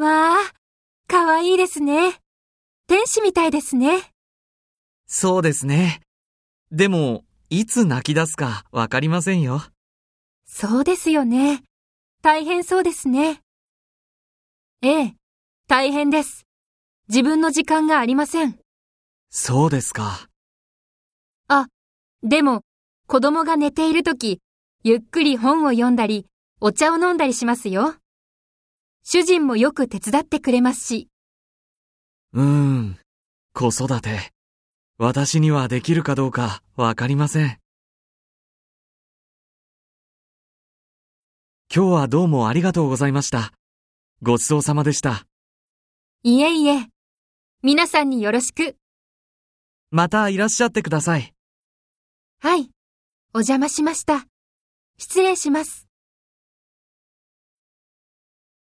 わあ、かわいいですね。天使みたいですね。そうですね。でも、いつ泣き出すかわかりませんよ。そうですよね。大変そうですね。ええ、大変です。自分の時間がありません。そうですか。あ、でも、子供が寝ているとき、ゆっくり本を読んだり、お茶を飲んだりしますよ。主人もよく手伝ってくれますし。うーん、子育て。私にはできるかどうかわかりません。今日はどうもありがとうございました。ごちそうさまでした。いえいえ。皆さんによろしく。またいらっしゃってください。はい。お邪魔しました。失礼します。